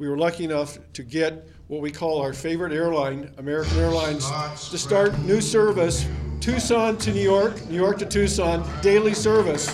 we were lucky enough to get what we call our favorite airline, American Airlines, to start new service Tucson to New York, New York to Tucson, daily service.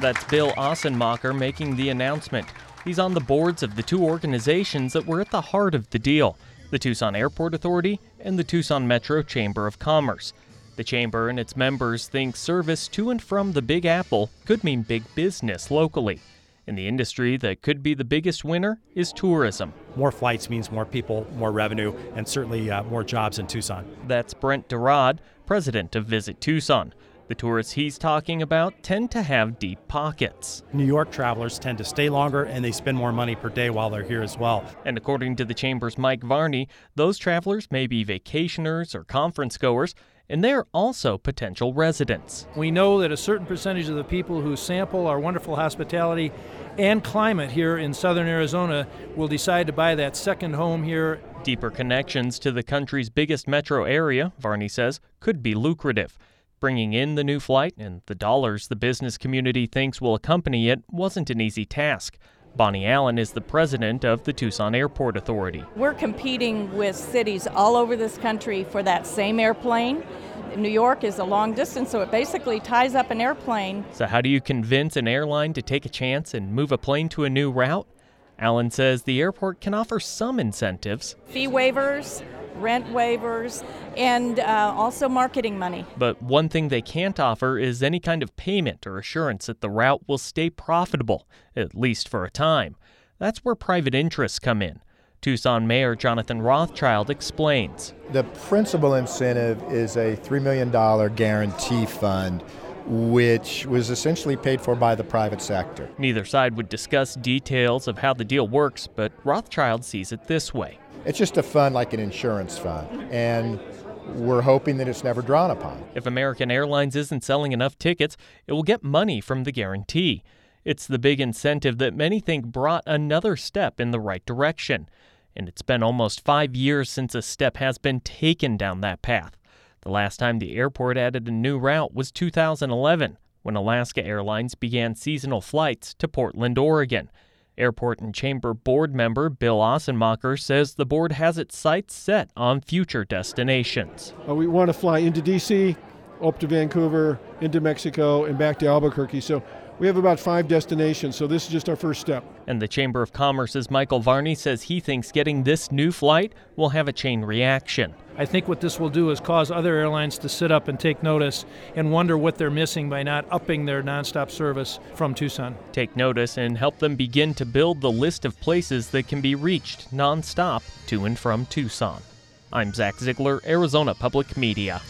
That's Bill Assenmacher making the announcement. He's on the boards of the two organizations that were at the heart of the deal the Tucson Airport Authority and the Tucson Metro Chamber of Commerce. The Chamber and its members think service to and from the Big Apple could mean big business locally. In the industry that could be the biggest winner is tourism. More flights means more people, more revenue, and certainly uh, more jobs in Tucson. That's Brent DeRaad, president of Visit Tucson. The tourists he's talking about tend to have deep pockets. New York travelers tend to stay longer and they spend more money per day while they're here as well. And according to the Chamber's Mike Varney, those travelers may be vacationers or conference goers, and they're also potential residents. We know that a certain percentage of the people who sample our wonderful hospitality and climate here in southern Arizona will decide to buy that second home here. Deeper connections to the country's biggest metro area, Varney says, could be lucrative. Bringing in the new flight and the dollars the business community thinks will accompany it wasn't an easy task. Bonnie Allen is the president of the Tucson Airport Authority. We're competing with cities all over this country for that same airplane. New York is a long distance, so it basically ties up an airplane. So, how do you convince an airline to take a chance and move a plane to a new route? Allen says the airport can offer some incentives fee waivers, rent waivers, and uh, also marketing money. But one thing they can't offer is any kind of payment or assurance that the route will stay profitable, at least for a time. That's where private interests come in. Tucson Mayor Jonathan Rothschild explains. The principal incentive is a $3 million guarantee fund which was essentially paid for by the private sector. Neither side would discuss details of how the deal works, but Rothschild sees it this way. It's just a fund like an insurance fund, and we're hoping that it's never drawn upon. If American Airlines isn't selling enough tickets, it will get money from the guarantee. It's the big incentive that many think brought another step in the right direction. And it's been almost five years since a step has been taken down that path. The last time the airport added a new route was 2011, when Alaska Airlines began seasonal flights to Portland, Oregon. Airport and Chamber board member Bill Assenmacher says the board has its sights set on future destinations. Uh, we want to fly into D.C., up to Vancouver, into Mexico, and back to Albuquerque. So we have about five destinations, so this is just our first step. And the Chamber of Commerce's Michael Varney says he thinks getting this new flight will have a chain reaction. I think what this will do is cause other airlines to sit up and take notice and wonder what they're missing by not upping their nonstop service from Tucson. Take notice and help them begin to build the list of places that can be reached nonstop to and from Tucson. I'm Zach Ziegler, Arizona Public Media.